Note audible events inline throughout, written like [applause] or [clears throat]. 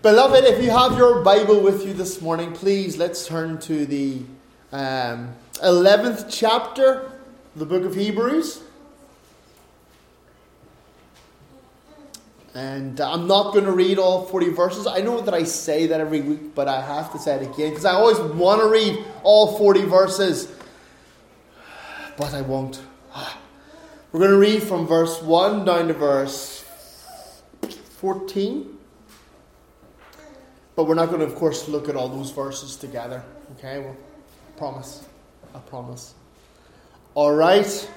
Beloved, if you have your Bible with you this morning, please let's turn to the um, 11th chapter the book of Hebrews. And I'm not going to read all 40 verses. I know that I say that every week, but I have to say it again because I always want to read all 40 verses, but I won't. We're going to read from verse 1 down to verse 14. But we're not going to, of course, look at all those verses together. Okay? Well, I promise. I promise. All right.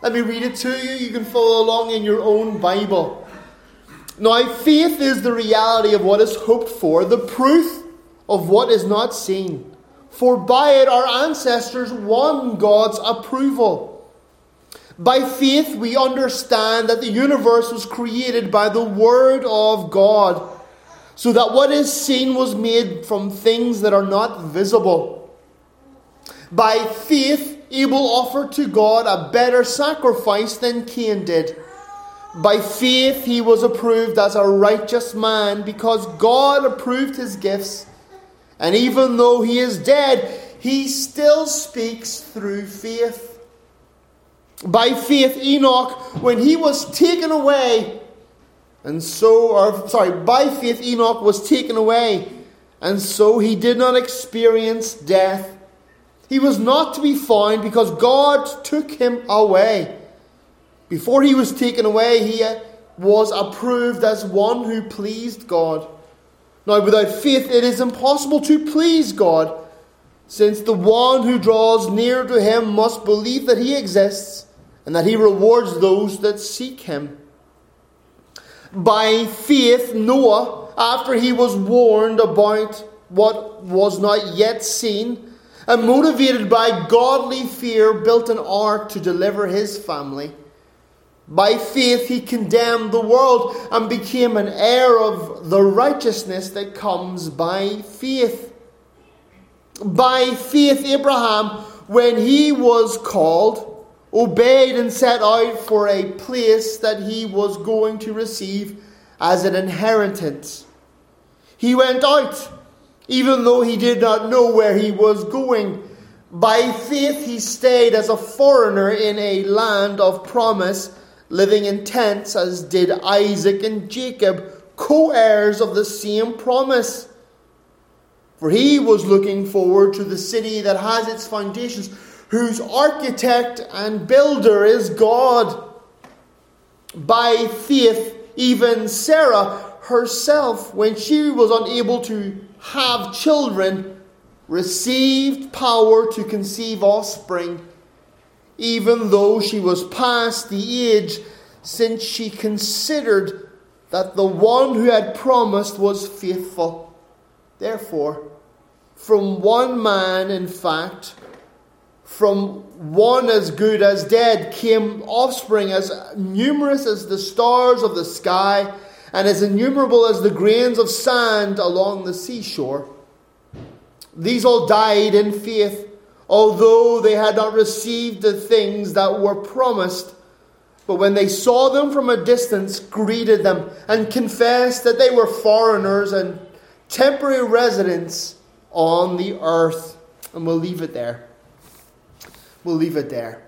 Let me read it to you. You can follow along in your own Bible. Now, faith is the reality of what is hoped for, the proof of what is not seen. For by it our ancestors won God's approval. By faith, we understand that the universe was created by the Word of God so that what is seen was made from things that are not visible. By faith, Abel offered to God a better sacrifice than Cain did. By faith, he was approved as a righteous man because God approved his gifts. And even though he is dead, he still speaks through faith. By faith, Enoch, when he was taken away, and so, or sorry, by faith Enoch was taken away, and so he did not experience death. He was not to be found because God took him away. Before he was taken away, he uh, was approved as one who pleased God. Now, without faith, it is impossible to please God, since the one who draws near to him must believe that he exists and that he rewards those that seek him. By faith, Noah, after he was warned about what was not yet seen, and motivated by godly fear, built an ark to deliver his family. By faith, he condemned the world and became an heir of the righteousness that comes by faith. By faith, Abraham, when he was called, obeyed and set out for a place that he was going to receive as an inheritance. He went out, even though he did not know where he was going. By faith, he stayed as a foreigner in a land of promise, living in tents, as did Isaac and Jacob, co heirs of the same promise. For he was looking forward to the city that has its foundations whose architect and builder is God. By faith, even Sarah herself, when she was unable to have children, received power to conceive offspring, even though she was past the age, since she considered that the one who had promised was faithful. Therefore, from one man, in fact, from one as good as dead came offspring as numerous as the stars of the sky and as innumerable as the grains of sand along the seashore. These all died in faith, although they had not received the things that were promised. But when they saw them from a distance, greeted them and confessed that they were foreigners and temporary residents on the earth. And we'll leave it there we'll leave it there.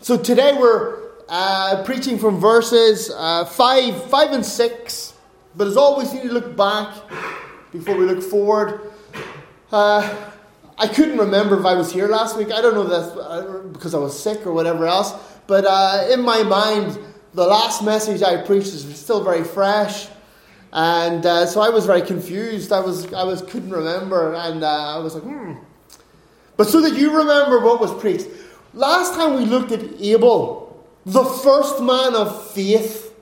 So today we're uh, preaching from verses uh, 5, 5 and 6. But as always, you need to look back before we look forward. Uh, I couldn't remember if I was here last week. I don't know if that's uh, because I was sick or whatever else. But uh, in my mind, the last message I preached is still very fresh. And uh, so I was very confused. I was, I was couldn't remember, and I was like, hmm, but so that you remember what was preached. Last time we looked at Abel, the first man of faith,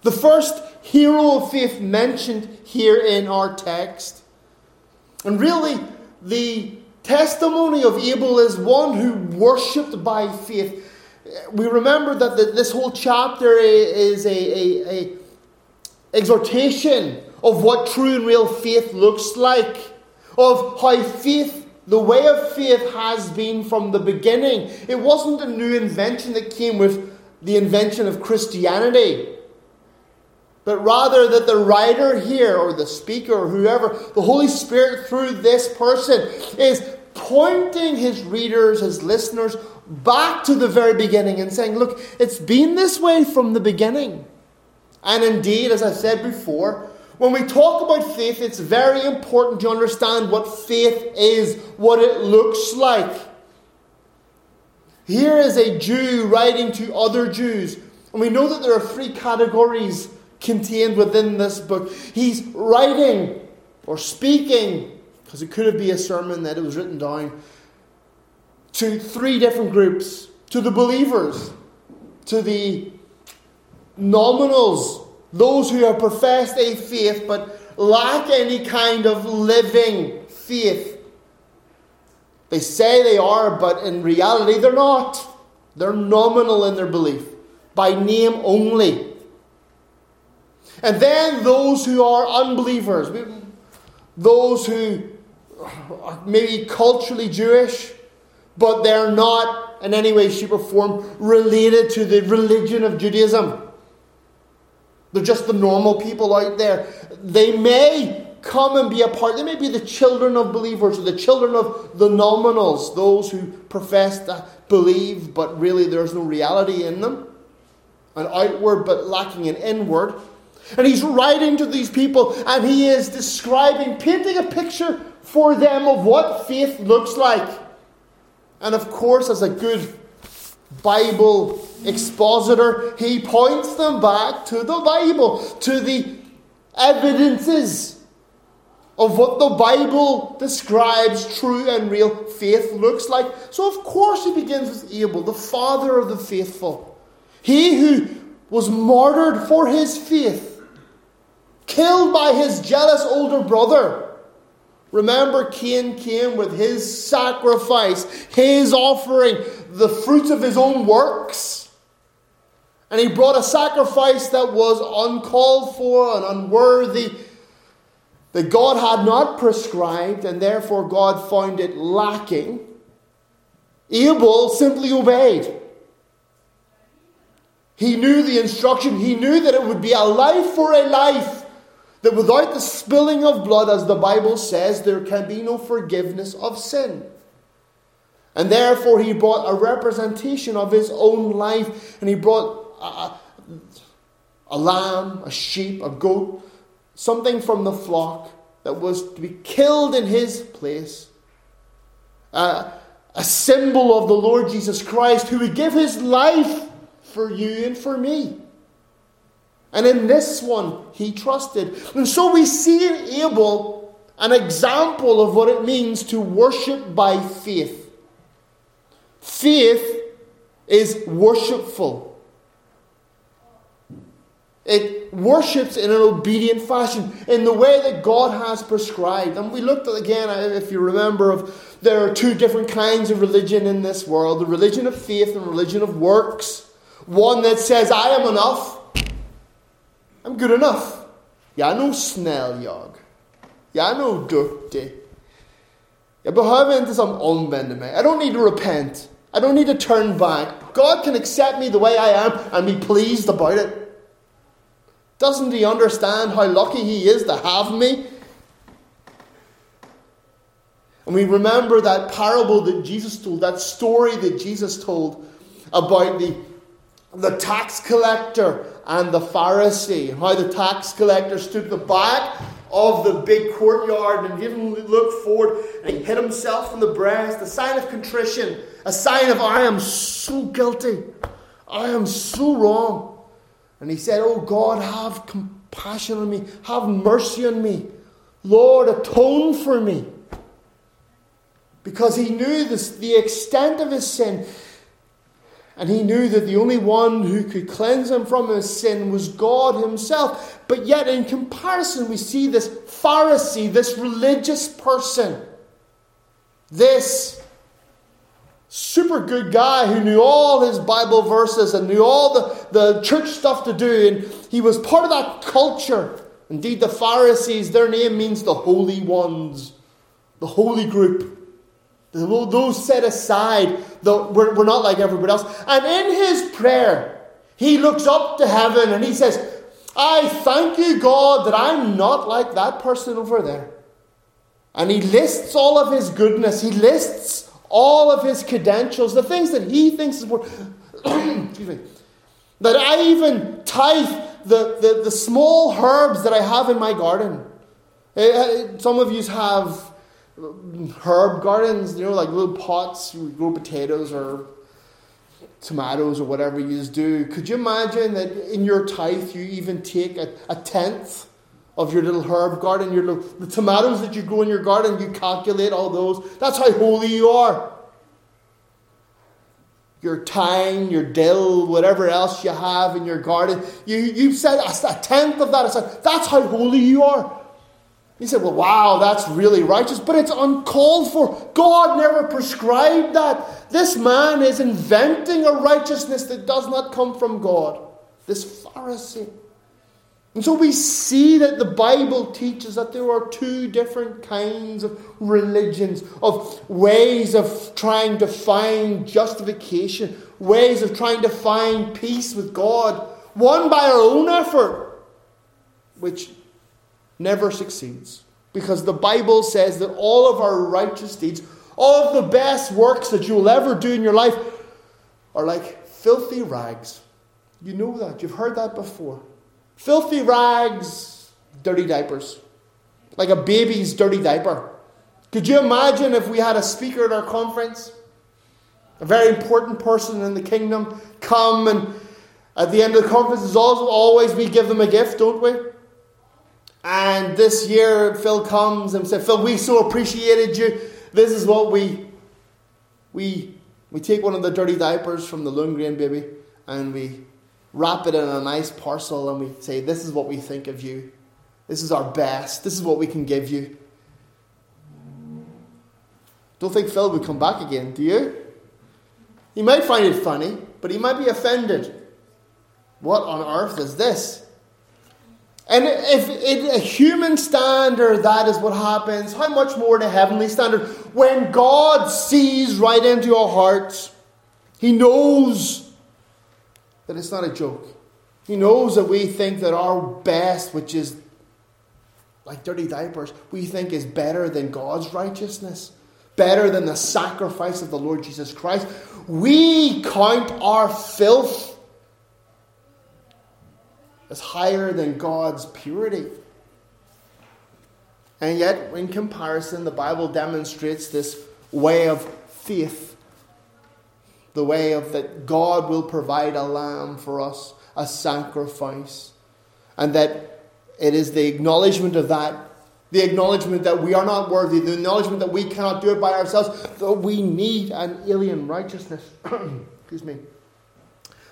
the first hero of faith mentioned here in our text. And really, the testimony of Abel is one who worshipped by faith. We remember that the, this whole chapter is a, a, a exhortation of what true and real faith looks like, of how faith the way of faith has been from the beginning. It wasn't a new invention that came with the invention of Christianity. but rather that the writer here, or the speaker, or whoever, the Holy Spirit through this person, is pointing his readers, his listeners, back to the very beginning and saying, Look, it's been this way from the beginning. And indeed, as I said before, when we talk about faith, it's very important to understand what faith is, what it looks like. Here is a Jew writing to other Jews, and we know that there are three categories contained within this book. He's writing or speaking, because it could have been a sermon that it was written down, to three different groups to the believers, to the nominals, those who have professed a faith but lack any kind of living faith. They say they are, but in reality they're not. They're nominal in their belief, by name only. And then those who are unbelievers, those who are maybe culturally Jewish, but they're not in any way, shape, or form related to the religion of Judaism. They're just the normal people out there. They may come and be a part, they may be the children of believers or the children of the nominals, those who profess to believe, but really there's no reality in them. An outward but lacking an inward. And he's writing to these people and he is describing, painting a picture for them of what faith looks like. And of course, as a good Bible expositor, he points them back to the Bible, to the evidences of what the Bible describes true and real faith looks like. So, of course, he begins with Abel, the father of the faithful. He who was martyred for his faith, killed by his jealous older brother. Remember, Cain came with his sacrifice, his offering, the fruits of his own works. And he brought a sacrifice that was uncalled for and unworthy, that God had not prescribed, and therefore God found it lacking. Abel simply obeyed. He knew the instruction, he knew that it would be a life for a life. That without the spilling of blood, as the Bible says, there can be no forgiveness of sin. And therefore, he brought a representation of his own life, and he brought a, a, lamb, a sheep, a goat, something from the flock that was to be killed in his place. Uh, a symbol of the Lord Jesus Christ, who would give his life for you and for me. And in this one, he trusted. And so we see in Abel an example of what it means to worship by faith. Faith is worshipful. It worships in an obedient fashion, in the way that God has prescribed. And we looked at again, if you remember, of there are two different kinds of religion in this world: the religion of faith and the religion of works. One that says, "I am enough." I'm good enough. Jag är nog snäll jag. Jag är nog duktig. Jag behöver inte som omvänder mig. I don't need to repent. I don't need to turn back. God can accept me the way I am and be pleased about it. Doesn't he understand how lucky he is to have me? And we remember that parable that Jesus told, that story that Jesus told about the, the tax collector and the Pharisee, how the tax collector stood at the back of the big courtyard and didn't look forward and hit himself in the breast, a sign of contrition, a sign of, I am so guilty, I am so wrong. And he said, Oh God, have compassion on me, have mercy on me. Lord, atone for me. Because he knew this, the extent of his sin. And he knew that the only one who could cleanse him from his sin was God himself. But yet, in comparison, we see this Pharisee, this religious person, this super good guy who knew all his Bible verses and knew all the, the church stuff to do, and he was part of that culture. Indeed, the Pharisees, their name means the holy ones, the holy group. Those set aside, though we're, we're not like everybody else. And in his prayer, he looks up to heaven and he says, I thank you, God, that I'm not like that person over there. And he lists all of his goodness. He lists all of his credentials, the things that he thinks is worth. [clears throat] excuse me. That I even tithe the, the, the small herbs that I have in my garden. Eh, eh, some of you have herb gardens, you know, like little pots, you grow potatoes or tomatoes or whatever you do. Could you imagine that in your tithe you even take a, a tenth of your little herb garden, your little, the tomatoes that you grow in your garden, you calculate all those. That's how holy you are. Your thyme, your dill, whatever else you have in your garden, you, you said a tenth of that. I said, that's how holy you are. He said, Well, wow, that's really righteous, but it's uncalled for. God never prescribed that. This man is inventing a righteousness that does not come from God. This Pharisee. And so we see that the Bible teaches that there are two different kinds of religions, of ways of trying to find justification, ways of trying to find peace with God. One by our own effort, which never succeeds. Because the Bible says that all of our righteous deeds, all of the best works that you will ever do in your life, are like filthy rags. You know that. You've heard that before. Filthy rags, dirty diapers. Like a baby's dirty diaper. Could you imagine if we had a speaker at our conference? A very important person in the kingdom come and at the end of the conference, as always, we give them a gift, don't we? And this year, Phil comes and said, Phil, we so appreciated you. This is what we we we take one of the dirty diapers from the Lundgren baby and we wrap it in a nice parcel and we say, This is what we think of you. This is our best. This is what we can give you. Don't think Phil would come back again, do you? He might find it funny, but he might be offended. What on earth is this? And if in a human standard that is what happens, how much more in a heavenly standard? When God sees right into your hearts, He knows that it's not a joke. He knows that we think that our best, which is like dirty diapers, we think is better than God's righteousness, better than the sacrifice of the Lord Jesus Christ. We count our filth as higher than God's purity. And yet, in comparison, the Bible demonstrates this way of faith. The way of that God will provide a lamb for us, a sacrifice. And that it is the acknowledgement of that, the acknowledgement that we are not worthy, the acknowledgement that we cannot do it by ourselves, that we need an alien righteousness. [clears throat] Excuse me.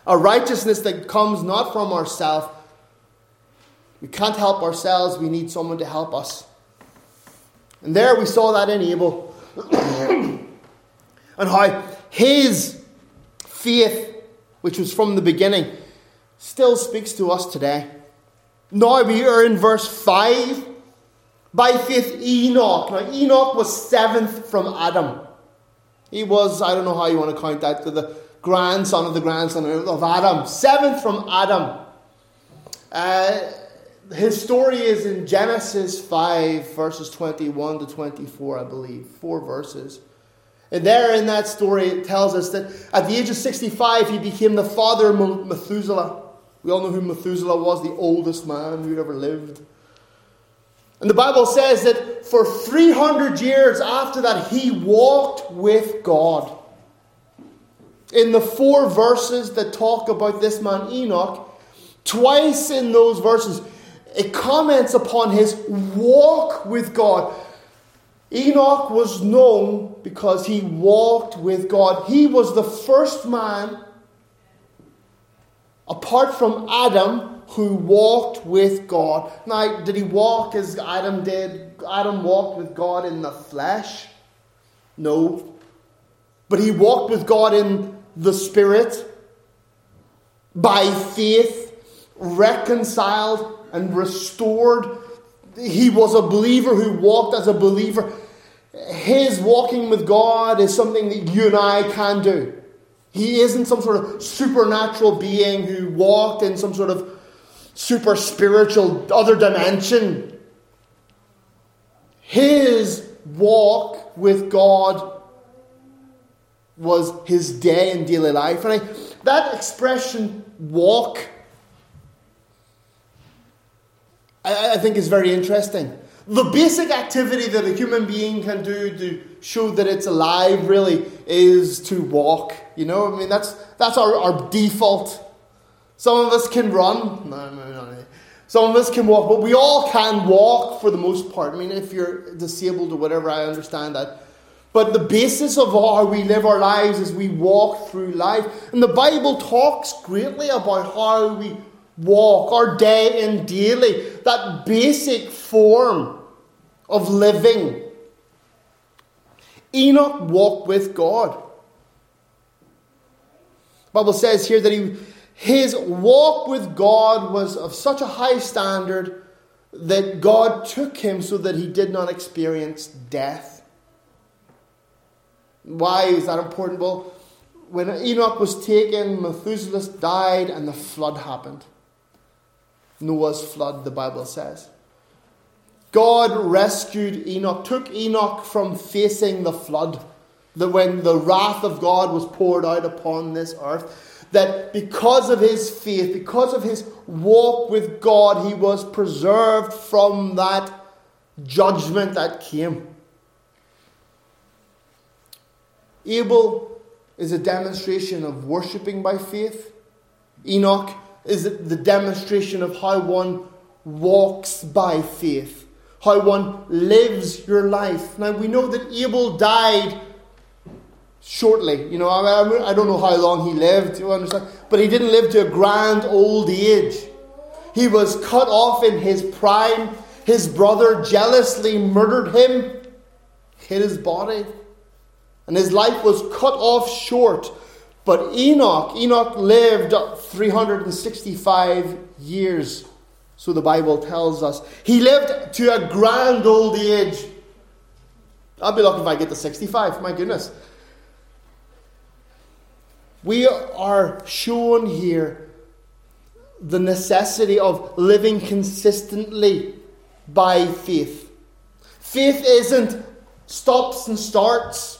A righteousness that comes not from ourselves, we can't help ourselves, we need someone to help us. And there we saw that in Abel. [clears throat] and how his faith, which was from the beginning, still speaks to us today. Now we are in verse 5. By faith, Enoch. Now, Enoch was seventh from Adam. He was, I don't know how you want to count that, to the grandson of the grandson of Adam. Seventh from Adam. Uh, his story is in Genesis 5, verses 21 to 24, I believe. Four verses. And there in that story, it tells us that at the age of 65, he became the father of Methuselah. We all know who Methuselah was, the oldest man who'd ever lived. And the Bible says that for 300 years after that, he walked with God. In the four verses that talk about this man Enoch, twice in those verses, it comments upon his walk with God. Enoch was known because he walked with God. He was the first man, apart from Adam, who walked with God. Now, did he walk as Adam did? Adam walked with God in the flesh? No. But he walked with God in the Spirit, by faith, reconciled and restored. He was a believer who walked as a believer. His walking with God is something that you and I can do. He isn't some sort of supernatural being who walked in some sort of super spiritual other dimension. His walk with God was his day in daily life. And I, that expression, walk, I, I think is very interesting. The basic activity that a human being can do to show that it's alive really is to walk. You know, I mean, that's, that's our, our default. Some of us can run. No, no, no. Some of us can walk, but we all can walk for the most part. I mean, if you're disabled or whatever, I understand that. But the basis of how we live our lives is we walk through life. And the Bible talks greatly about how we walk our day in daily, that basic form of living. Enoch walked with God. The Bible says here that he his walk with God was of such a high standard that God took him so that he did not experience death. Why is that important? Well, when Enoch was taken, Methuselah died, and the flood happened. Noah's flood, the Bible says. God rescued Enoch, took Enoch from facing the flood, that when the wrath of God was poured out upon this earth that because of his faith, because of his walk with God, he was preserved from that judgment that came. Abel is a demonstration of worshipping by faith. Enoch is it the demonstration of how one walks by faith, how one lives your life. Now we know that Abel died shortly. You know, I, I don't know how long he lived, you understand? But he didn't live to a grand old age. He was cut off in his prime. His brother jealously murdered him, hid his body, and his life was cut off short. But Enoch, Enoch lived 365 years, so the Bible tells us. He lived to a grand old age. I'll be lucky if I get to 65, my goodness. We are shown here the necessity of living consistently by faith. Faith isn't stops and starts.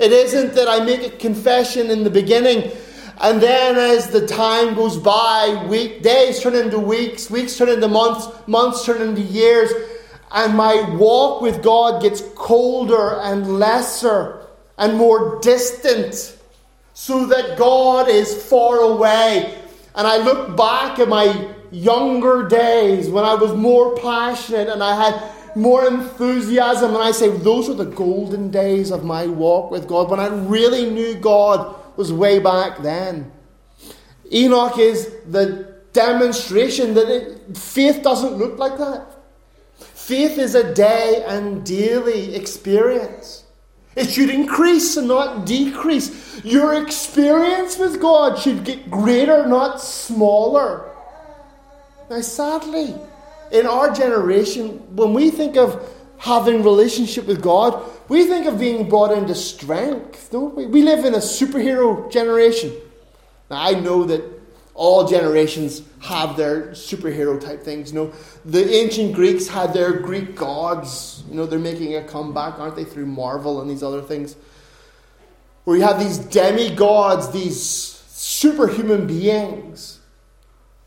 It isn't that I make a confession in the beginning and then as the time goes by, week days turn into weeks, weeks turn into months, months turn into years, and my walk with God gets colder and lesser and more distant so that God is far away. And I look back at my younger days when I was more passionate and I had more enthusiasm, and I say, those were the golden days of my walk with God when I really knew God was way back then. Enoch is the demonstration that it, faith doesn't look like that. Faith is a day and daily experience. It should increase and not decrease. Your experience with God should get greater, not smaller. Now, sadly, in our generation, when we think of having relationship with God, we think of being brought into strength, don't we? We live in a superhero generation. Now, I know that all generations have their superhero type things. You know, the ancient Greeks had their Greek gods. You know, they're making a comeback, aren't they, through Marvel and these other things. Where you have these demigods, these superhuman beings.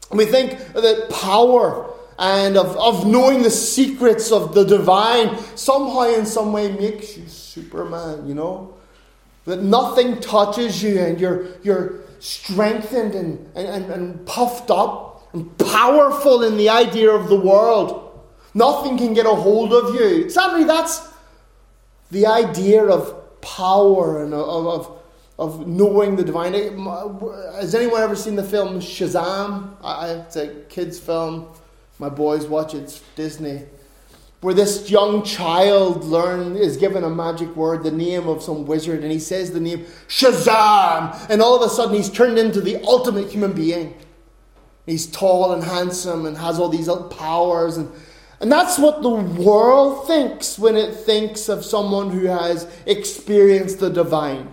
And we think that power and of, of knowing the secrets of the divine somehow in some way makes you Superman, you know? That nothing touches you and you're, you're strengthened and, and, and puffed up and powerful in the idea of the world. Nothing can get a hold of you. Sadly, that's the idea of power and of, of, of knowing the divine. Has anyone ever seen the film Shazam? It's a kids' film. My boys watch it. It's Disney where this young child learn is given a magic word, the name of some wizard, and he says the name Shazam, and all of a sudden he's turned into the ultimate human being. He's tall and handsome and has all these powers, and and that's what the world thinks when it thinks of someone who has experienced the divine.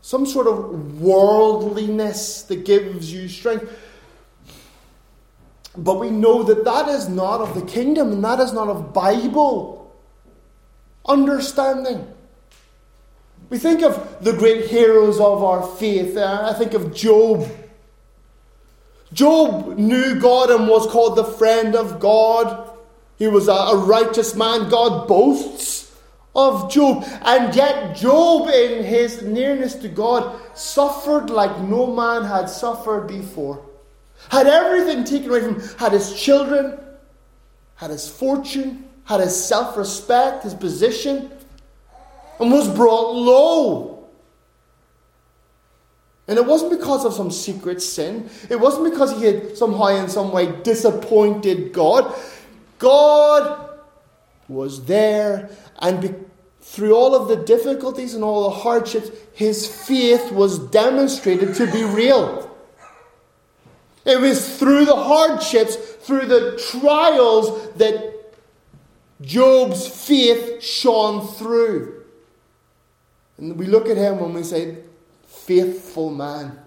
Some sort of worldliness that gives you strength. But we know that that is not of the kingdom and that is not of Bible understanding. We think of the great heroes of our faith. Uh, I think of Job. Job knew God and was called the friend of God. He was a, a righteous man. God boasts of Job. And yet, Job, in his nearness to God, suffered like no man had suffered before. Had everything taken away from him, had his children, had his fortune, had his self respect, his position, and was brought low. And it wasn't because of some secret sin. It wasn't because he had somehow, in some way, disappointed God. God was there, and be- through all of the difficulties and all the hardships, his faith was demonstrated to be real. It was through the hardships, through the trials, that Job's faith shone through. And we look at him and we say, faithful man.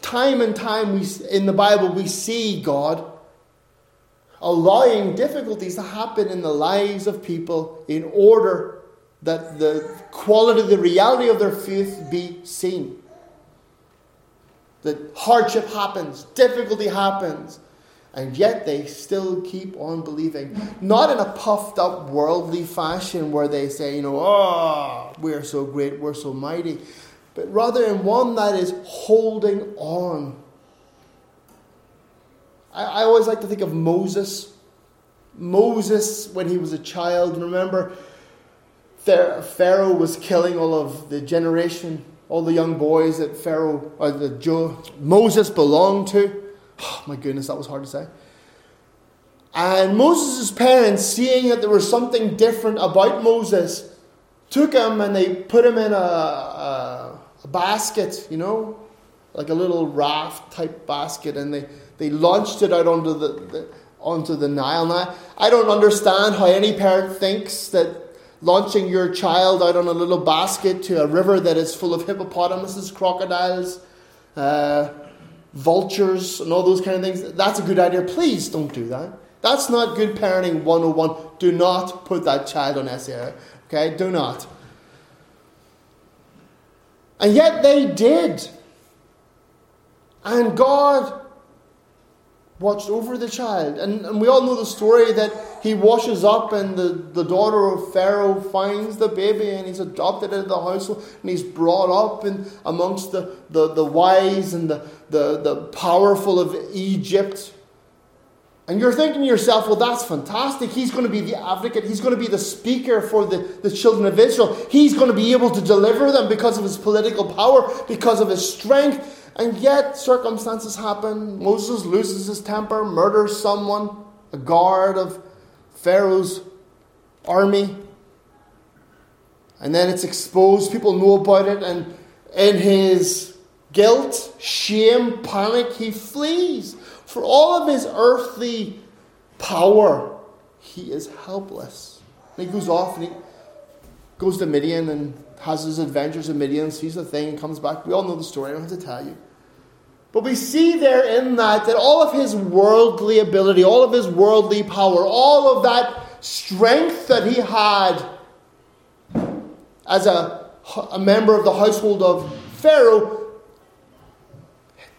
Time and time we, in the Bible, we see God allowing difficulties to happen in the lives of people in order that the quality, the reality of their faith be seen. That hardship happens, difficulty happens, and yet they still keep on believing. Not in a puffed up worldly fashion where they say, you know, oh, we're so great, we're so mighty, but rather in one that is holding on. I, I always like to think of Moses. Moses, when he was a child, remember, Pharaoh was killing all of the generation all the young boys that Pharaoh, or that Joe, Moses belonged to. [sighs] Oh, my goodness, that was hard to say. And Moses' parents, seeing that there was something different about Moses, took him and they put him in a, a, a basket, you know, like a little raft type basket, and they, they launched it out onto the, the onto the Nile. Now, I don't understand how any parent thinks that launching your child out on a little basket to a river that is full of hippopotamuses, crocodiles, uh, vultures, and all those kind of things, that's a good idea. Please don't do that. That's not good parenting 101. Do not put that child on SAO. Okay? Do not. And yet they did. And God watched over the child. And, and we all know the story that he washes up and the, the daughter of Pharaoh finds the baby and he's adopted into the household and he's brought up in, amongst the, the, the wise and the, the, the powerful of Egypt. And you're thinking to yourself, well, that's fantastic. He's going to be the advocate. He's going to be the speaker for the, the children of Israel. He's going to be able to deliver them because of his political power, because of his strength. And yet, circumstances happen. Moses loses his temper, murders someone, a guard of Pharaoh's army. And then it's exposed. People know about it. And in his guilt, shame, panic, he flees. For all of his earthly power, he is helpless. And he goes off and he goes to Midian and has his adventures in Midian, sees the thing, and comes back. We all know the story, I don't have to tell you. But we see there in that that all of his worldly ability, all of his worldly power, all of that strength that he had as a, a member of the household of Pharaoh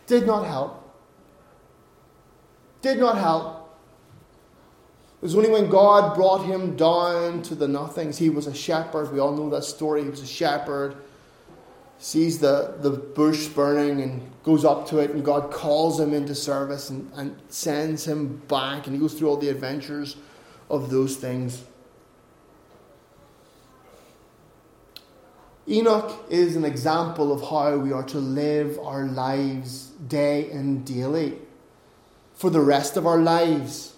did not help. Did not help. It was only when God brought him down to the nothings. He was a shepherd. We all know that story. He was a shepherd. Sees the, the bush burning and goes up to it, and God calls him into service and, and sends him back. And he goes through all the adventures of those things. Enoch is an example of how we are to live our lives day and daily for the rest of our lives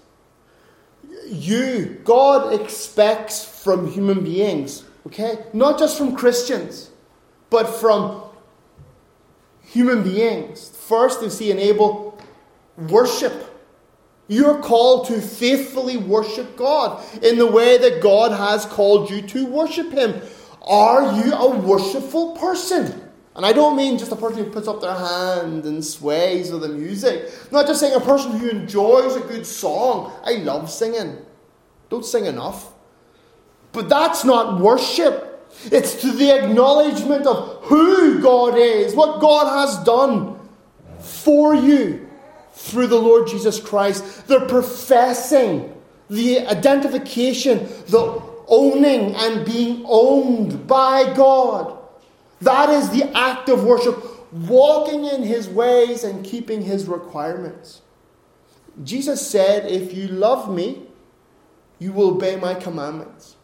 you, God expects from human beings, okay? Not just from Christians, but from human beings. First, is he enable worship. You're called to faithfully worship God in the way that God has called you to worship Him. Are you a worshipful person? And I don't mean just a person who puts up their hand and sways with the music. I'm not just saying a person who enjoys a good song. I love singing. Don't sing enough. But that's not worship. It's to the acknowledgement of who God is, what God has done for you through the Lord Jesus Christ. They're professing the identification, the owning and being owned by God. That is the act of worship, walking in his ways and keeping his requirements. Jesus said, If you love me, you will obey my commandments.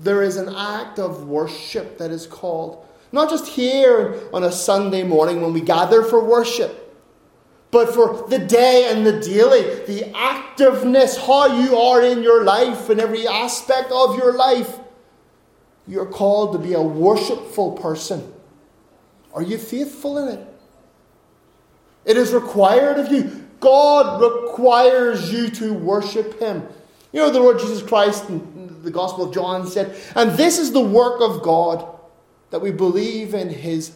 There is an act of worship that is called, not just here on a Sunday morning when we gather for worship, but for the day and the daily, the activeness, how you are in your life, in every aspect of your life. You're called to be a worshipful person. Are you faithful in it? It is required of you. God requires you to worship Him. You know, the Lord Jesus Christ in the Gospel of John said, And this is the work of God, that we believe in His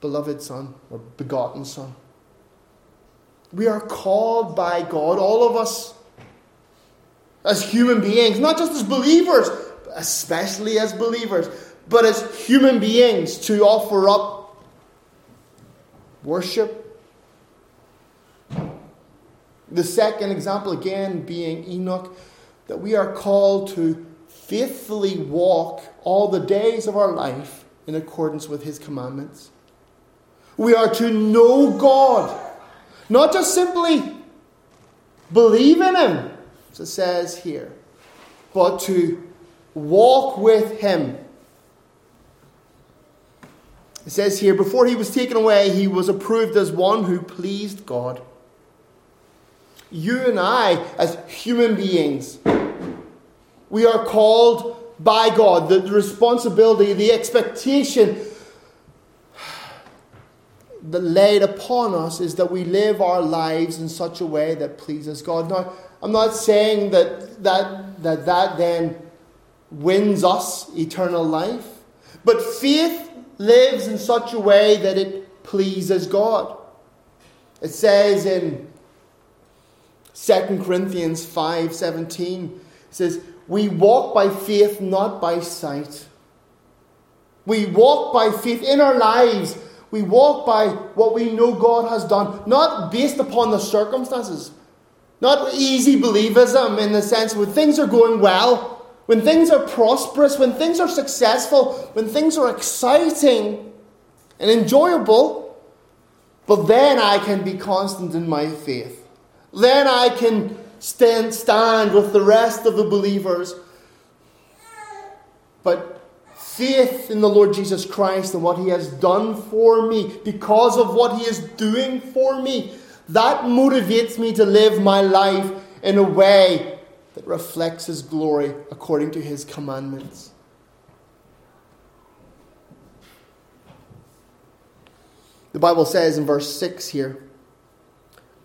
beloved Son, or begotten Son. We are called by God, all of us, as human beings, not just as believers, especially as believers, but as human beings to offer up worship. The second example, again, being Enoch, that we are called to faithfully walk all the days of our life in accordance with his commandments. We are to know God, not just simply believe in him, as it says here, but to walk with him. It says here, before he was taken away, he was approved as one who pleased God. You and I, as human beings, we are called by God. The responsibility, the expectation that laid upon us is that we live our lives in such a way that pleases God. Now, I'm not saying that that, that, that then wins us eternal life. But faith lives in such a way that it pleases God. It says in 2 Corinthians 5:17 says we walk by faith not by sight. We walk by faith in our lives. We walk by what we know God has done, not based upon the circumstances. Not easy believism in the sense when things are going well, when things are prosperous, when things are successful, when things are exciting and enjoyable, but then I can be constant in my faith. Then I can stand, stand with the rest of the believers. But faith in the Lord Jesus Christ and what He has done for me, because of what He is doing for me, that motivates me to live my life in a way that reflects His glory according to His commandments. The Bible says in verse 6 here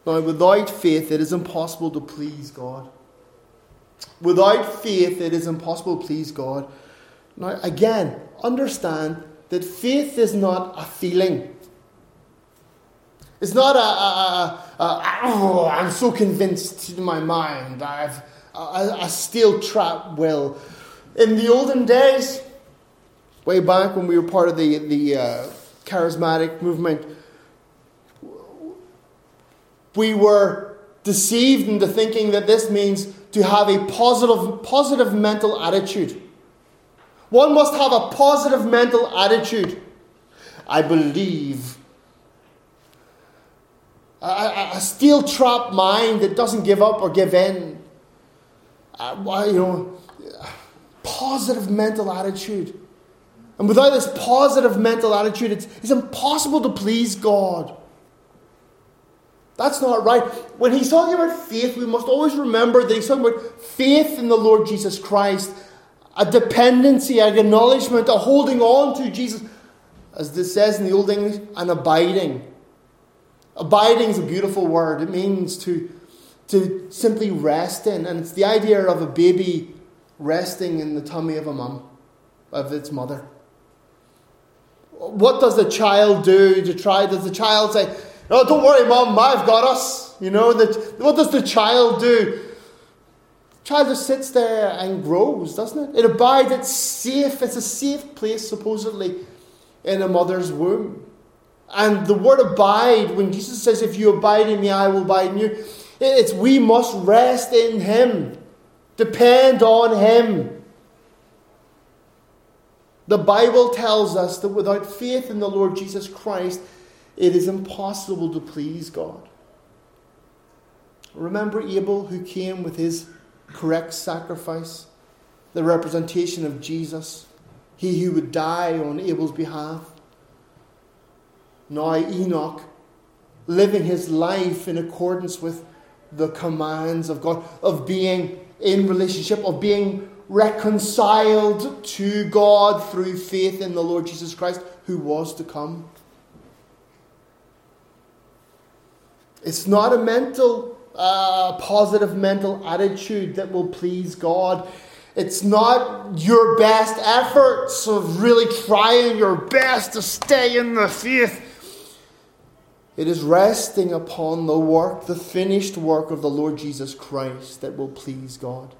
Now, without faith, it is impossible to please God. Without faith, it is impossible to please God. Now, again, understand that faith is not a feeling. It's not a, a, a, a oh, I'm so convinced in my mind. I've, a, steel trap will. In the olden days, way back when we were part of the, the uh, charismatic movement, we were deceived into thinking that this means to have a positive, positive mental attitude. One must have a positive mental attitude. I believe. A, a, a steel trap mind that doesn't give up or give in uh, you know, positive mental attitude. And without this positive mental attitude, it's, it's impossible to please God. That's not right. When he's talking about faith, we must always remember that he's talking about faith in the Lord Jesus Christ, a dependency, an acknowledgement, a holding on to Jesus. As this says in the Old English, an abiding. Abiding is a beautiful word. It means to to simply rest in. And it's the idea of a baby resting in the tummy of a mum, of its mother. what does the child do to try? Does the child say, "Oh, don't worry, mom, I've got us"? You know that. What does the child do? The child just sits there and grows, doesn't it? It abides. It's safe. It's a safe place, supposedly, in a mother's womb. And the word abide, when Jesus says, "If you abide in me, I will abide in you," it's we must rest in Him, depend on Him. The Bible tells us that without faith in the Lord Jesus Christ, it is impossible to please God. Remember Abel who came with his correct sacrifice, the representation of Jesus, he who would die on Abel's behalf. Now Enoch, living his life in accordance with the commands of God, of being in relationship, of being reconciled to God through faith in the Lord Jesus Christ, who was to come. It's not a mental, uh, positive mental attitude that will please God. It's not your best efforts of really trying your best to stay in the faith. It is resting upon the work, the finished work of the Lord Jesus Christ that will please God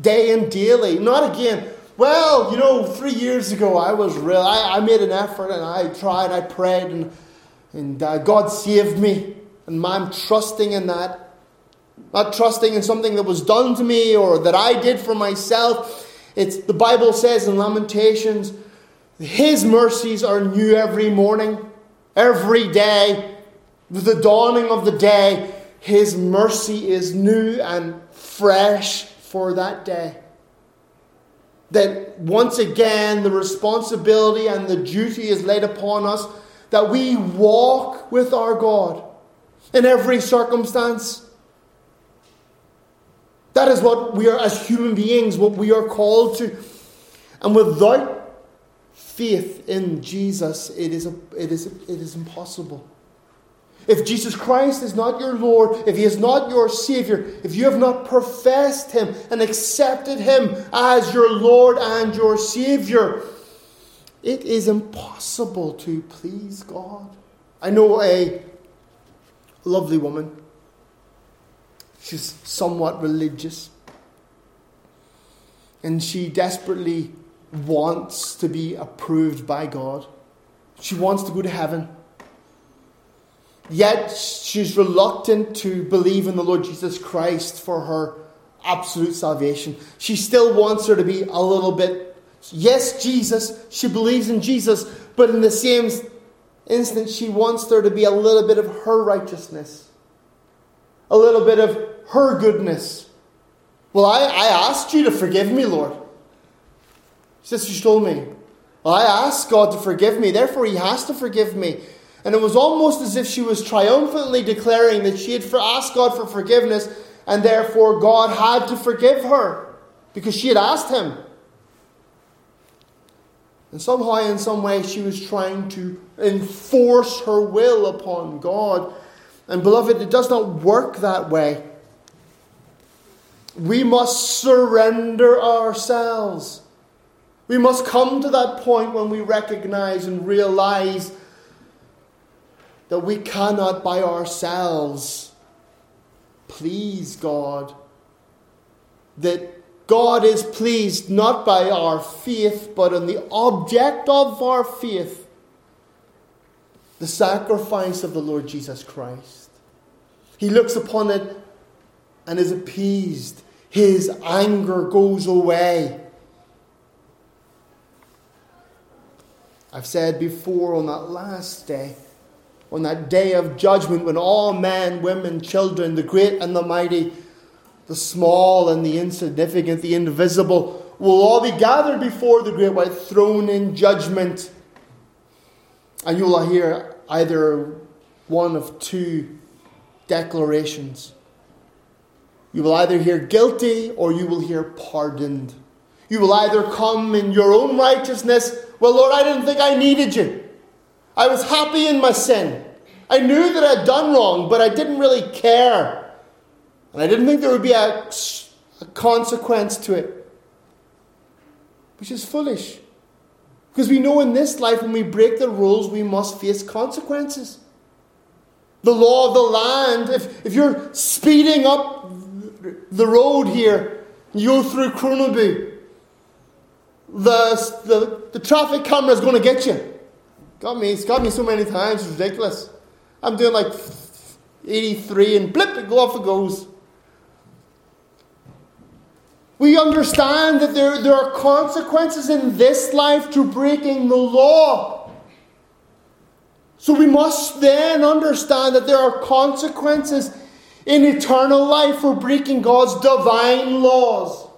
day and daily. Not again, well, you know, three years ago I was real, I, I made an effort and I tried, I prayed, and, and uh, God saved me. And I'm trusting in that. Not trusting in something that was done to me or that I did for myself. It's the Bible says in Lamentations, His mercies are new every morning, every day. With the dawning of the day, His mercy is new and fresh for that day. That once again the responsibility and the duty is laid upon us that we walk with our God in every circumstance. That is what we are as human beings, what we are called to. And without faith in Jesus, it is, a, it is, it is impossible. If Jesus Christ is not your Lord, if He is not your Savior, if you have not professed Him and accepted Him as your Lord and your Savior, it is impossible to please God. I know a lovely woman. She's somewhat religious. And she desperately wants to be approved by God. She wants to go to heaven. Yet she's reluctant to believe in the Lord Jesus Christ for her absolute salvation. She still wants her to be a little bit, yes, Jesus, she believes in Jesus, but in the same instant, she wants there to be a little bit of her righteousness, a little bit of her goodness. Well, I, I asked you to forgive me, Lord. She says, she told me. Well, I asked God to forgive me, therefore, He has to forgive me. And it was almost as if she was triumphantly declaring that she had asked God for forgiveness, and therefore God had to forgive her because she had asked Him. And somehow, in some way, she was trying to enforce her will upon God. And beloved, it does not work that way. We must surrender ourselves. We must come to that point when we recognize and realize that we cannot by ourselves please God. That God is pleased not by our faith, but in the object of our faith, the sacrifice of the Lord Jesus Christ. He looks upon it and is appeased. His anger goes away. I've said before on that last day on that day of judgment when all men, women, children, the great and the mighty, the small and the insignificant, the invisible, will all be gathered before the great white throne in judgment. And you will hear either one of two declarations. You will either hear guilty or you will hear pardoned. You will either come in your own righteousness. Well, Lord, I didn't think I needed you. I was happy in my sin. I knew that I'd done wrong, but I didn't really care. And I didn't think there would be a, a consequence to it, which is foolish. Because we know in this life, when we break the rules, we must face consequences. The law of the land, if, if you're speeding up the road here, you go through Kronoby, the, the, the traffic camera is going to get you. Got me, it's got me so many times, it's ridiculous. I'm doing like 83 and blip, it go off it goes. We understand that there, there are consequences in this life to breaking the law. So we must then understand that there are consequences in eternal life for breaking God's divine laws.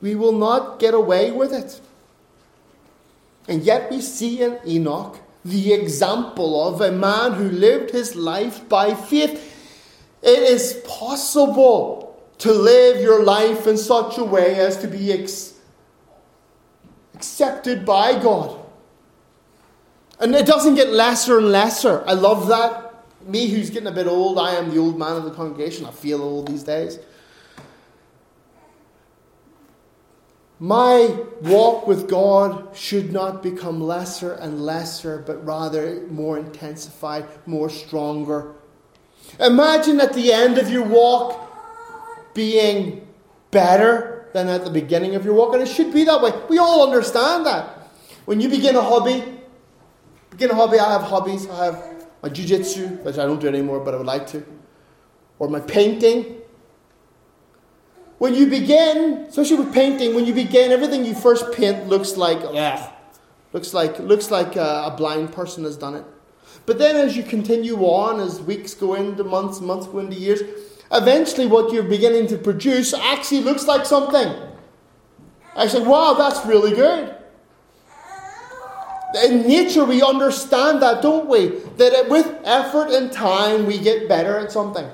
We will not get away with it. And yet we see in Enoch the example of a man who lived his life by faith. It is possible to live your life in such a way as to be ex- accepted by God. And it doesn't get lesser and lesser. I love that. Me, who's getting a bit old, I am the old man of the congregation. I feel old these days. My walk with God should not become lesser and lesser, but rather more intensified, more stronger. Imagine at the end of your walk, being better than at the beginning of your walk, and it should be that way. We all understand that. When you begin a hobby, begin a hobby, I have hobbies. I have my jiu-jitsu, which I don't do anymore, but I would like to, or my painting. When you begin, especially with painting, when you begin, everything you first paint looks like, ugh, looks like looks like a, a blind person has done it. But then, as you continue on, as weeks go into months, months go into years, eventually what you're beginning to produce actually looks like something. I said, wow, that's really good. In nature, we understand that, don't we? That with effort and time, we get better at something.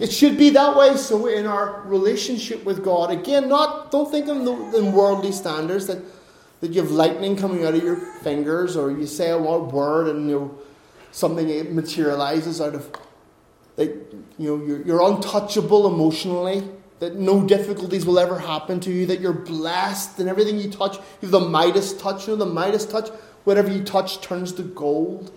It should be that way. So, in our relationship with God, again, not don't think of the, in worldly standards that, that you have lightning coming out of your fingers, or you say a word and you know, something materializes out of that you know you're, you're untouchable emotionally, that no difficulties will ever happen to you, that you're blessed and everything you touch, you have the Midas touch, you know, the Midas touch, whatever you touch turns to gold.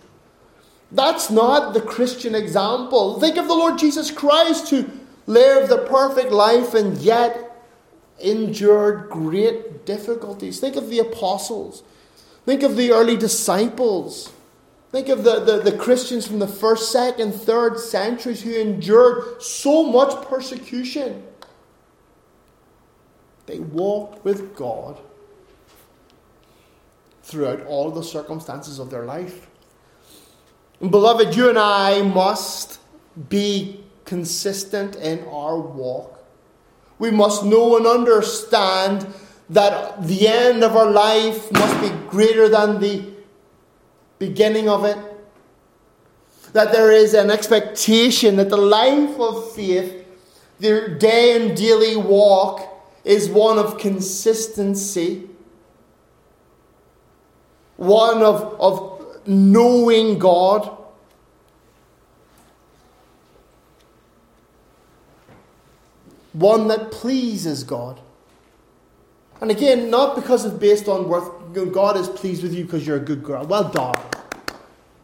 That's not the Christian example. Think of the Lord Jesus Christ who lived the perfect life and yet endured great difficulties. Think of the apostles. Think of the early disciples. Think of the, the, the, Christians from the first, second, third centuries who endured so much persecution. They walked with God throughout all the circumstances of their life. And beloved, you and I must be consistent in our walk. We must know and understand that the end of our life must be greater than the beginning of it. That there is an expectation that the life of faith, their day and daily walk, is one of consistency, one of, of knowing God. One that pleases God. And again, not because it's based on worth. God is pleased with you because you're a good girl. Well done.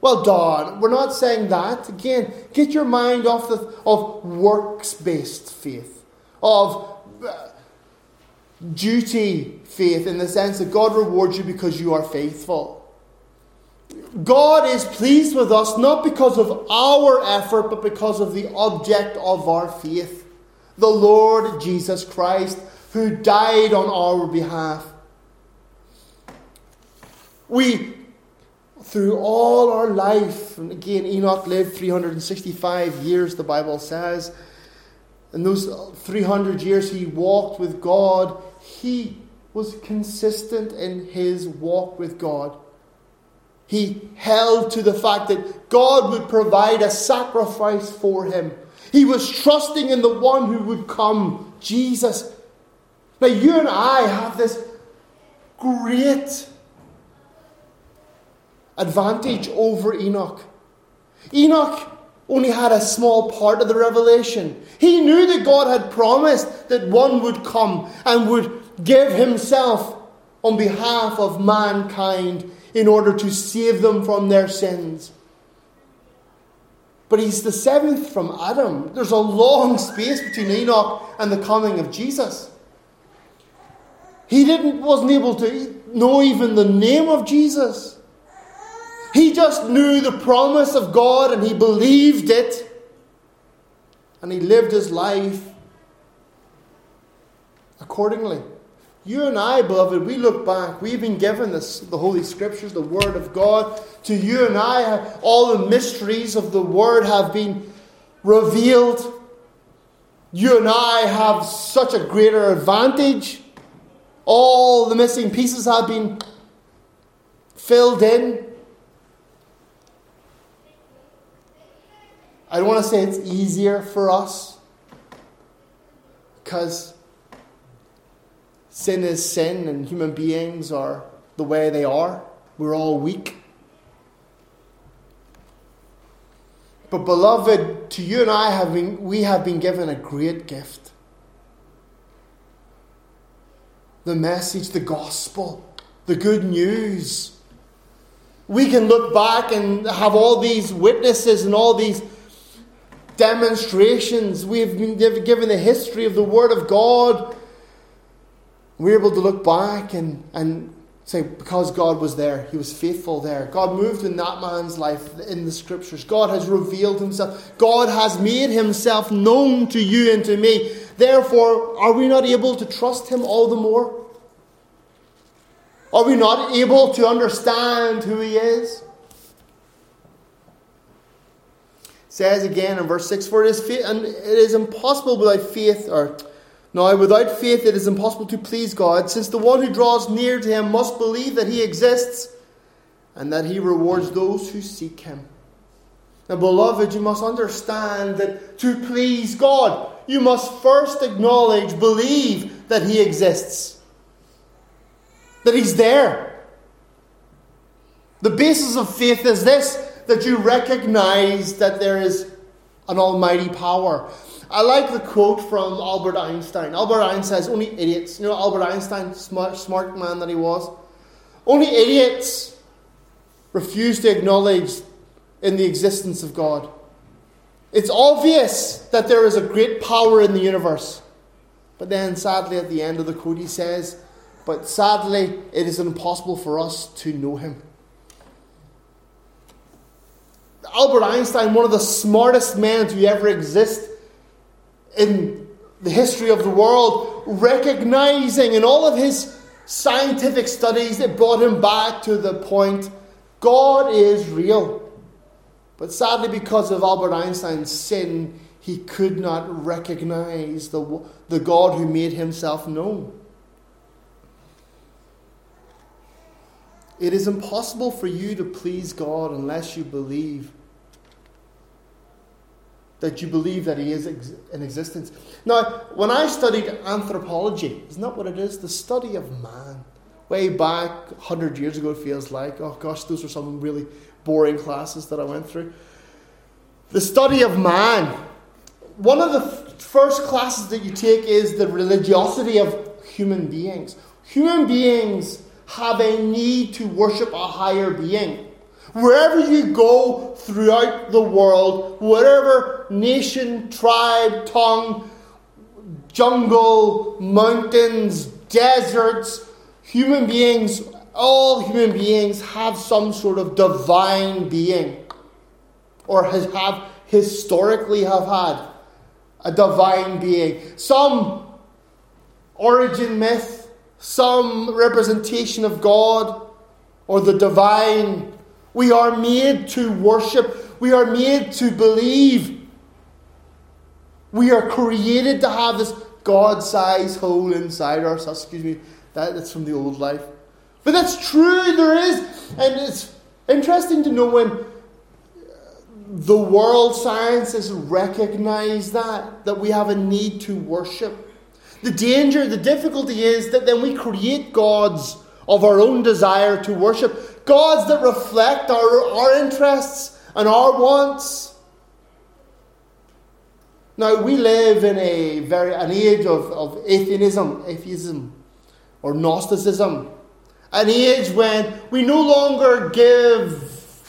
Well done. We're not saying that. Again, get your mind off the, of works based faith, of uh, duty faith in the sense that God rewards you because you are faithful. God is pleased with us not because of our effort, but because of the object of our faith, the Lord Jesus Christ who died on our behalf. We, through all our life, and again, Enoch lived 365 years, the Bible says. In those 300 years he walked with God, he was consistent in his walk with God. He held to the fact that God would provide a sacrifice for him. He was trusting in the one who would come, Jesus. Now, you and I have this great advantage over Enoch. Enoch only had a small part of the revelation. He knew that God had promised that one would come and would give himself on behalf of mankind in order to save them from their sins. But he's the seventh from Adam. There's a long space between Enoch and the coming of Jesus. He didn't wasn't able to know even the name of Jesus. He just knew the promise of God and he believed it. And he lived his life accordingly. You and I, beloved, we look back. We've been given this, the Holy Scriptures, the Word of God. To you and I, all the mysteries of the Word have been revealed. You and I have such a greater advantage. All the missing pieces have been filled in. I don't want to say it's easier for us because sin is sin and human beings are the way they are. We're all weak. But, beloved, to you and I, have been, we have been given a great gift the message, the gospel, the good news. We can look back and have all these witnesses and all these demonstrations. We have been given the history of the Word of God. We're able to look back and, and say, because God was there, He was faithful there. God moved in that man's life in the Scriptures. God has revealed Himself. God has made Himself known to you and to me. Therefore, are we not able to trust Him all the more? Are we not able to understand who He is? Says again in verse 6 For it is, faith, and it is impossible without faith, or now without faith it is impossible to please God, since the one who draws near to him must believe that he exists and that he rewards those who seek him. Now, beloved, you must understand that to please God, you must first acknowledge, believe that he exists, that he's there. The basis of faith is this that you recognize that there is an almighty power. I like the quote from Albert Einstein. Albert Einstein says, Only idiots, you know Albert Einstein, smart, smart man that he was, only idiots refuse to acknowledge in the existence of God. It's obvious that there is a great power in the universe. But then, sadly, at the end of the quote, he says, But sadly, it is impossible for us to know him. Albert Einstein, one of the smartest men to ever exist in the history of the world, recognizing in all of his scientific studies, it brought him back to the point God is real. But sadly, because of Albert Einstein's sin, he could not recognize the, the God who made himself known. It is impossible for you to please God unless you believe that you believe that he is ex- in existence. Now, when I studied anthropology, isn't that what it is? The study of man. Way back, 100 years ago, it feels like. Oh gosh, those were some really boring classes that I went through. The study of man. One of the f- first classes that you take is the religiosity of human beings. Human beings have a need to worship a higher being. Wherever you go throughout the world, whatever nation, tribe, tongue, jungle, mountains, deserts, human beings, all human beings have some sort of divine being or has have historically have had a divine being. Some origin myth, some representation of God or the divine we are made to worship. We are made to believe. We are created to have this God sized hole inside ourselves. Oh, excuse me, that, that's from the old life. But that's true, there is. And it's interesting to know when the world sciences recognize that, that we have a need to worship. The danger, the difficulty is that then we create gods of our own desire to worship gods that reflect our, our interests and our wants. Now, we live in a very an age of, of atheism, atheism, or Gnosticism. An age when we no longer give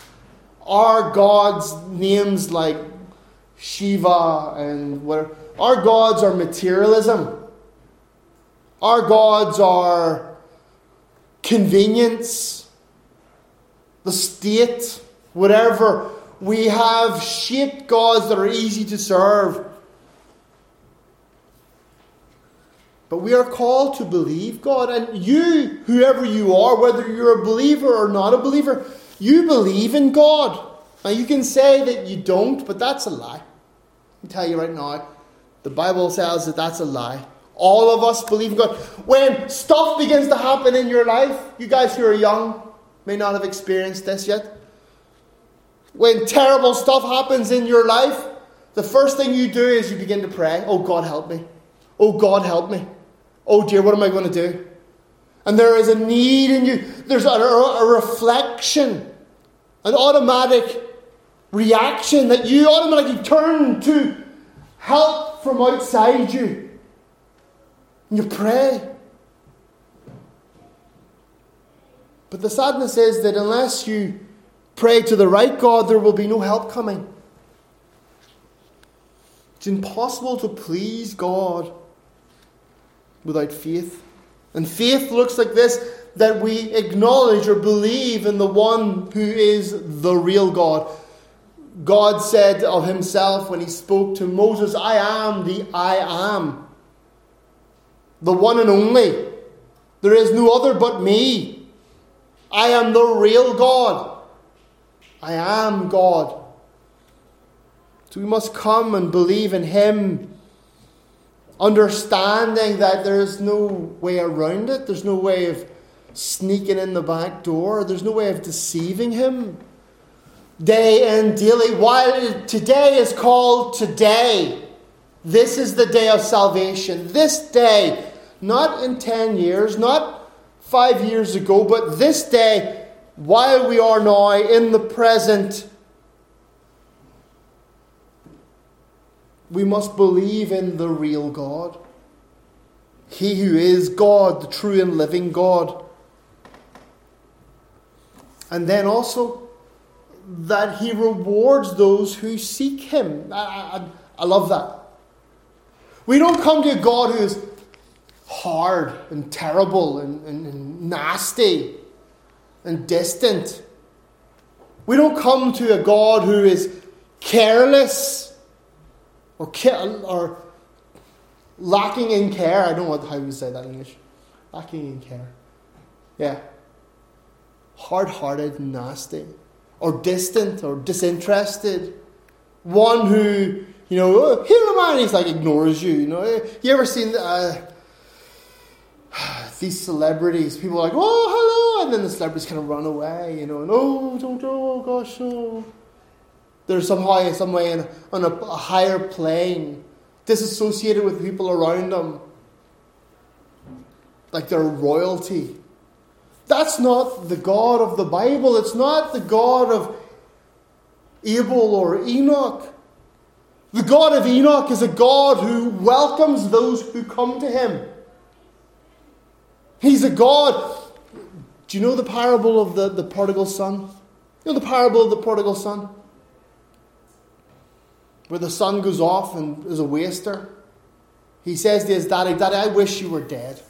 our gods names like Shiva and whatever. Our gods are materialism. Our gods are convenience, the state, whatever. We have shaped gods that are easy to serve. But we are called to believe God. And you, whoever you are, whether you're a believer or not a believer, you believe in God. Now you can say that you don't, but that's a lie. I tell you right now, the Bible says that that's a lie. All of us believe in God. When stuff begins to happen in your life, you guys who are young may not have experienced this yet. When terrible stuff happens in your life, the first thing you do is you begin to pray, Oh God, help me. Oh God, help me. Oh dear, what am I going to do? And there is a need in you. There's a, a, reflection, an automatic reaction that you automatically turn to help from outside you. You pray. But the sadness is that unless you pray to the right God, there will be no help coming. It's impossible to please God without faith. And faith looks like this that we acknowledge or believe in the one who is the real God. God said of himself when he spoke to Moses, I am the I am, the one and only. There is no other but me. I am the real God. I am God. So we must come and believe in him, understanding that there is no way around it, there's no way of sneaking in the back door, there's no way of deceiving him day and daily. While today is called today, this is the day of salvation. This day, not in 10 years, not five years ago, but this day, while we are now in the present, we must believe in the real God. He who is God, the true and living God. And then also, that he rewards those who seek him. I, I, I love that. We don't come to a God who is hard and terrible and, and, and nasty and distant. We don't come to a God who is careless or, or lacking in care. I don't know how you say that in English. Lacking in care. Yeah. Hard hearted, nasty or distant or disinterested. One who, you know, oh, here am I, and he's like ignores you. You know, you ever seen uh, [sighs] these celebrities? People are like, oh, hello, and then the celebrities kind of run away. You know, and oh, don't, oh gosh, no. They're somehow, in some way, in, on a, a higher plane, disassociated with people around them, like they're royalty. That's not the God of the Bible. It's not the God of Abel or Enoch. The God of Enoch is a God who welcomes those who come to him. He's a God. Do you know the parable of the, the prodigal son? You know the parable of the prodigal son? Where the son goes off and is a waster. He says to his daddy, Daddy, I wish you were dead.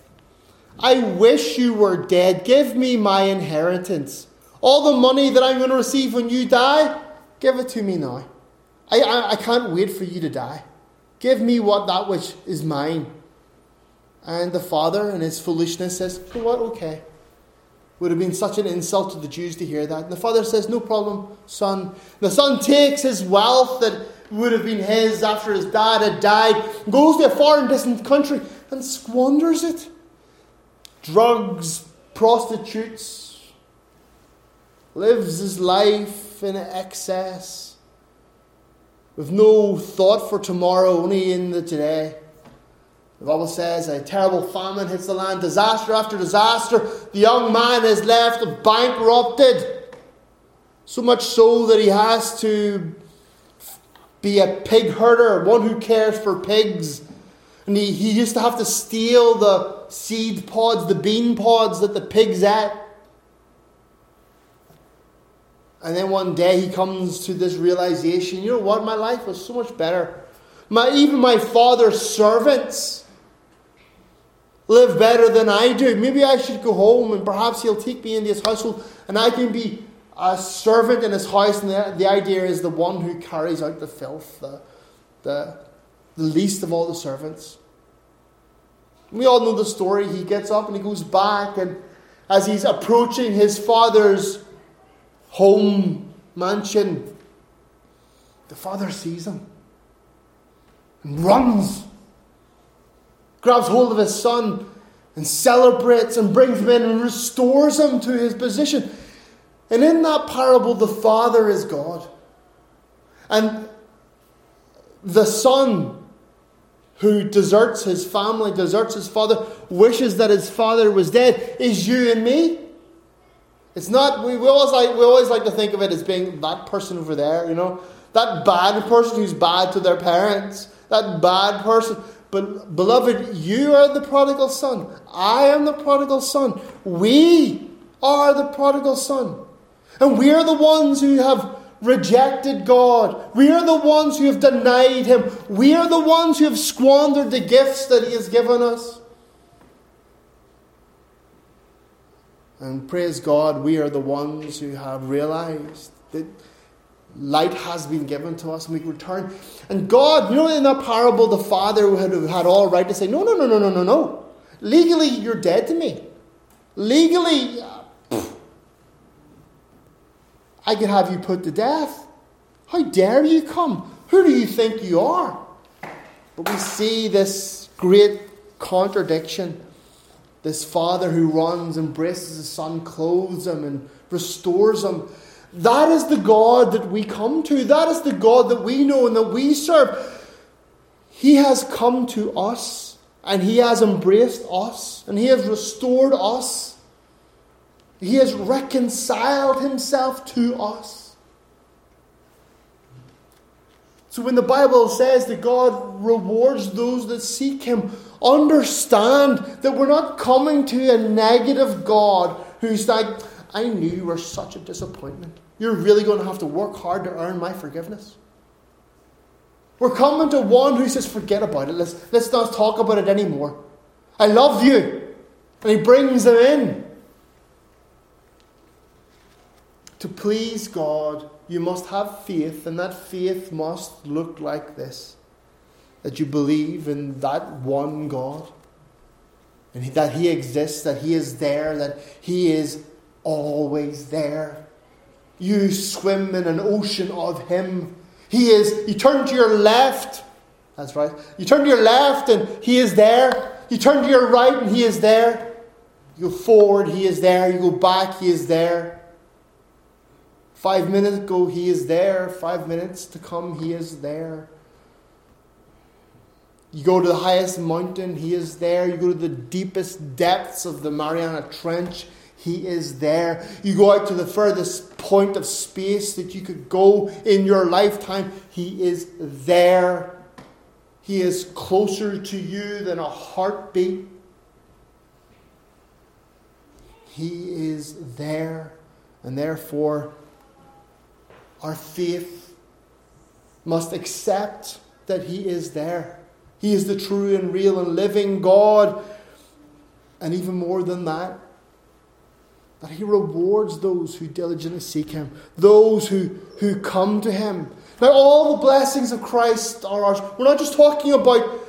I wish you were dead. Give me my inheritance. All the money that I'm going to receive when you die, give it to me now. I, I, I can't wait for you to die. Give me what that which is mine. And the father, in his foolishness, says, know what? Okay. Would have been such an insult to the Jews to hear that. And the father says, No problem, son. The son takes his wealth that would have been his after his dad had died, goes to a foreign distant country, and squanders it drugs, prostitutes, lives his life in excess, with no thought for tomorrow, only in the today. The Bible says a terrible famine hits the land, disaster after disaster. The young man is left bankrupted. So much so that he has to be a pig herder, one who cares for pigs And he, he used to have to steal the seed pods, the bean pods that the pigs ate. And then one day he comes to this realization you know what? My life was so much better. My, even my father's servants live better than I do. Maybe I should go home and perhaps he'll take me into his household and I can be a servant in his house. And the, the idea is the one who carries out the filth, the, the, the least of all the servants. We all know the story. He gets up and he goes back, and as he's approaching his father's home mansion, the father sees him and runs, grabs hold of his son, and celebrates and brings him in and restores him to his position. And in that parable, the father is God. And the son who deserts his family, deserts his father, wishes that his father was dead, is you and me. It's not, we, we, always like, we always like to think of it as being that person over there, you know, that bad person who's bad to their parents, that bad person. But, beloved, you are the prodigal son. I am the prodigal son. We are the prodigal son. And we are the ones who have rejected God. We are the ones who have denied Him. We are the ones who have squandered the gifts that He has given us. And praise God, we are the ones who have realized that light has been given to us and we return. And God, you know, in that parable, the father had, had all right to say, No, no, no, no, no, no, no. Legally, you're dead to me. Legally, I could have you put to death. How dare you come? Who do you think you are? But we see this great contradiction this father who runs, embraces his son, clothes him, and restores him. That is the God that we come to. That is the God that we know and that we serve. He has come to us and He has embraced us and He has restored us. He has reconciled Himself to us. So when the Bible says that God rewards those that seek Him, Understand that we're not coming to a negative God who's like, I knew you were such a disappointment. You're really going to have to work hard to earn my forgiveness. We're coming to one who says, forget about it. Let's, let's not talk about it anymore. I love you. And he brings them in. To please God, you must have faith, and that faith must look like this that you believe in that one God, and that He exists, that He is there, that He is always there. You swim in an ocean of Him. He is, you turn to your left, that's right. You turn to your left and He is there. You turn to your right and He is there. You go forward, He is there. You go back, He is there. Five minutes ago, He is there. Five minutes to come, He is there. You go to the highest mountain, he is there. You go to the deepest depths of the Mariana Trench, he is there. You go out to the furthest point of space that you could go in your lifetime, he is there. He is closer to you than a heartbeat. He is there, and therefore, our faith must accept that He is there. He is the true and real and living God. And even more than that, that He rewards those who diligently seek Him, those who, who come to Him. Now, all the blessings of Christ are ours. We're not just talking about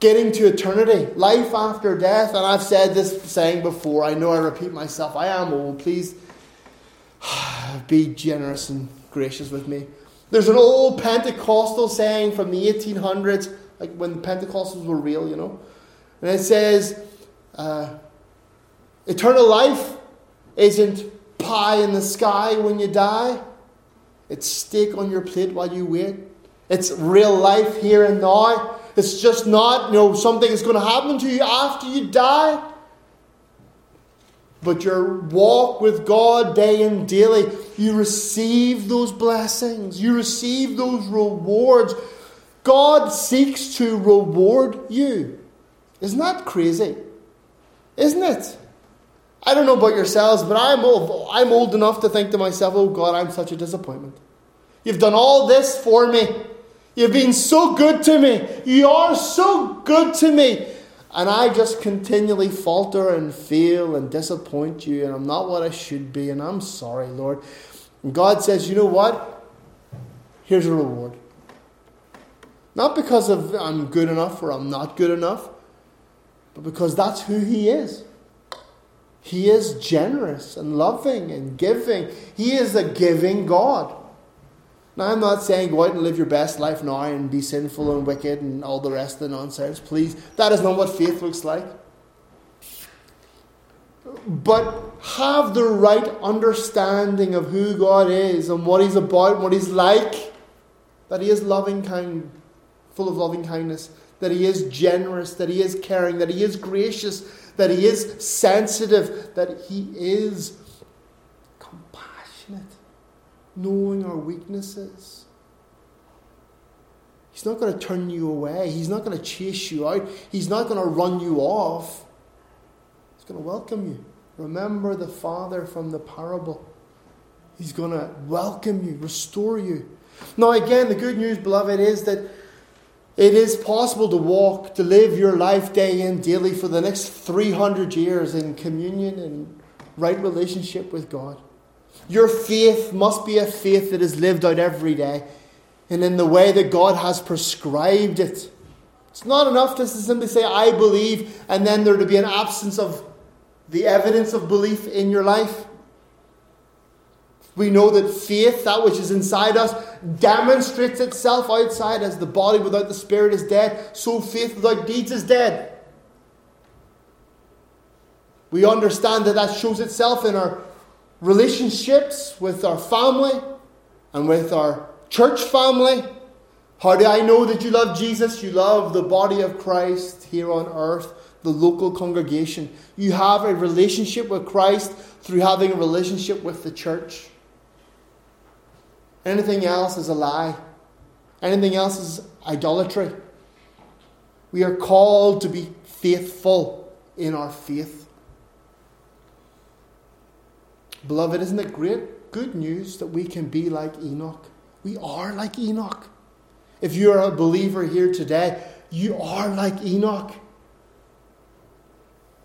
getting to eternity, life after death. And I've said this saying before. I know I repeat myself. I am old. Please [sighs] be generous and gracious with me. There's an old Pentecostal saying from the 1800s, like when the Pentecostals were real, you know. And it says, uh, Eternal life isn't pie in the sky when you die, it's steak on your plate while you wait. It's real life here and now. It's just not, you know, something that's going to happen to you after you die. But your walk with God day and daily, you receive those blessings, you receive those rewards. God seeks to reward you. Isn't that crazy? Isn't it? I don't know about yourselves, but I'm old, I'm old enough to think to myself, oh God, I'm such a disappointment. You've done all this for me. You've been so good to me. You are so good to me. And I just continually falter and fail and disappoint you, and I'm not what I should be, and I'm sorry, Lord. And God says, you know what? Here's a reward. Not because of I'm good enough or I'm not good enough, but because that's who He is. He is generous and loving and giving. He is a giving God. Now, I'm not saying go out and live your best life now and be sinful and wicked and all the rest of the nonsense. Please, that is not what faith looks like. But have the right understanding of who God is and what He's about, and what He's like. That He is loving kind, full of loving kindness. That He is generous. That He is caring. That He is gracious. That He is sensitive. That He is compassionate knowing our weaknesses. He's not going to turn you away. He's not going to chase you out. He's not going to run you off. He's going to welcome you. Remember the father from the parable. He's going to welcome you, restore you. Now, again, the good news, beloved, is that it is possible to walk, to live your life day in daily for the next 300 years in communion and right relationship with God. Your faith must be a faith that is lived out every day and in the way that God has prescribed it. It's not enough just to simply say, I believe, and then there to be an absence of the evidence of belief in your life. We know that faith, that which is inside us, demonstrates itself outside as the body without the spirit is dead, so faith without deeds is dead. We understand that that shows itself in our relationships with our family and with our church family. How do I know that you love Jesus? You love the body of Christ here on earth, the local congregation. You have a relationship with Christ through having a relationship with the church. Anything else is a lie. Anything else is idolatry. We are called to be faithful in our faith. Beloved, isn't it great? Good news that we can be like Enoch. We are like Enoch. If you're a believer here today, you are like Enoch.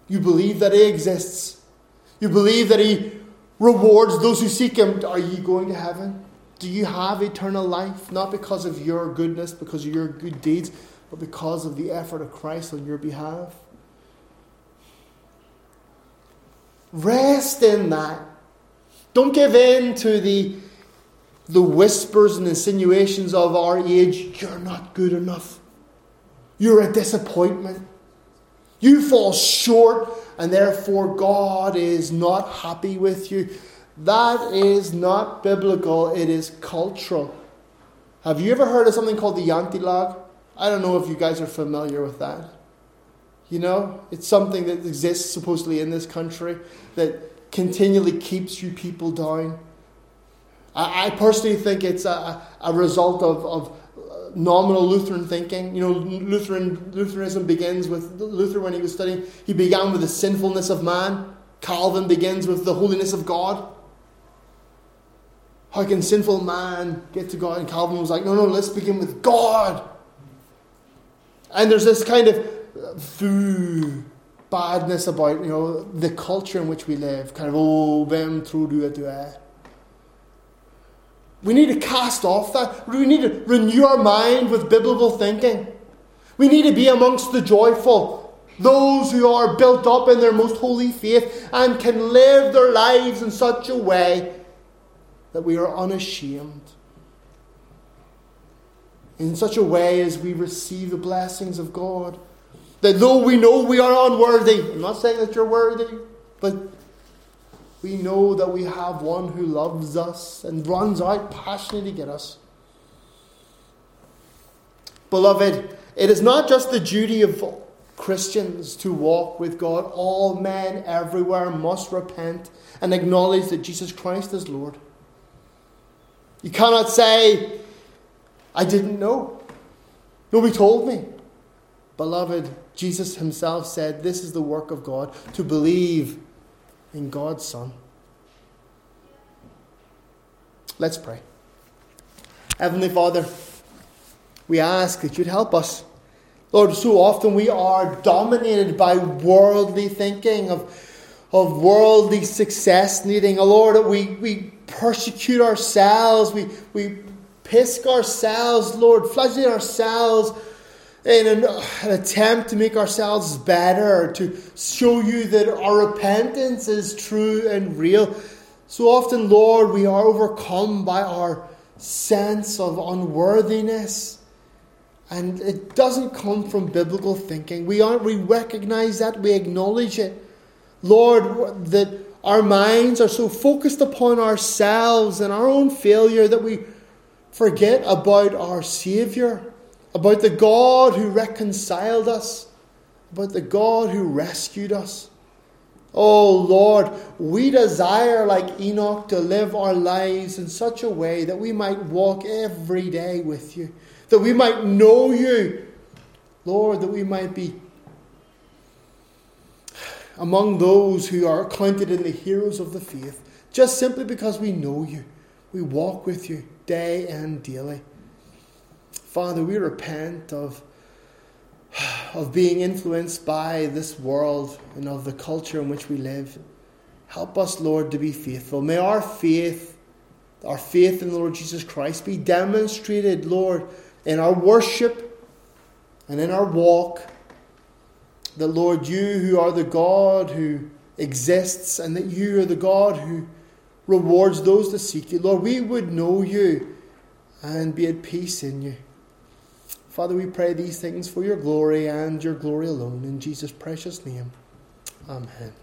You believe that he exists. You believe that he rewards those who seek him. Are you going to heaven? Do you have eternal life? Not because of your goodness, because of your good deeds, but because of the effort of Christ on your behalf. Rest in that. Don't give in to the, the whispers and insinuations of our age. You're not good enough. You're a disappointment. You fall short, and therefore God is not happy with you. That is not biblical, it is cultural. Have you ever heard of something called the Jantelag? I don't know if you guys are familiar with that. You know, it's something that exists supposedly in this country that continually keeps you people down. I, I personally think it's a, a result of, of nominal Lutheran thinking. You know, Lutheran Lutheranism begins with Luther when he was studying. He began with the sinfulness of man. Calvin begins with the holiness of God. How can sinful man get to God? And Calvin was like, no, no, let's begin with God. And there's this kind of foo badness about you know the culture in which we live. Kind of oh, vem tror du att du är? We need to cast off that. We need to renew our mind with biblical thinking. We need to be amongst the joyful, those who are built up in their most holy faith and can live their lives in such a way that we are unashamed. In such a way as we receive the blessings of God. That though we know we are unworthy, I'm not saying that you're worthy, but we know that we have one who loves us and runs out passionately to get us. Beloved, it is not just the duty of Christians to walk with God. All men everywhere must repent and acknowledge that Jesus Christ is Lord. You cannot say, I didn't know. Nobody told me. Beloved, Jesus himself said, This is the work of God, to believe in God's Son. Let's pray. Heavenly Father, we ask that you'd help us. Lord, so often we are dominated by worldly thinking of, of worldly success needing. Oh, Lord, we, we persecute ourselves, we, we pisk ourselves, Lord, flagellate ourselves in an, an, attempt to make ourselves better, to show you that our repentance is true and real. So often, Lord, we are overcome by our sense of unworthiness. And it doesn't come from biblical thinking. We aren't we recognize that, we acknowledge it. Lord, that our minds are so focused upon ourselves and our own failure that we forget about our Saviour, about the God who reconciled us, about the God who rescued us. Oh Lord, we desire, like Enoch, to live our lives in such a way that we might walk every day with you, that we might know you, Lord, that we might be among those who are counted in the heroes of the faith, just simply because we know you, we walk with you day and daily. Father, we repent of, of being influenced by this world and of the culture in which we live. Help us, Lord, to be faithful. May our faith, our faith in the Lord Jesus Christ, be demonstrated, Lord, in our worship and in our walk. That, Lord, you who are the God who exists and that you are the God who rewards those that seek you. Lord, we would know you and be at peace in you. Father, we pray these things for your glory and your glory alone. In Jesus' precious name. Amen.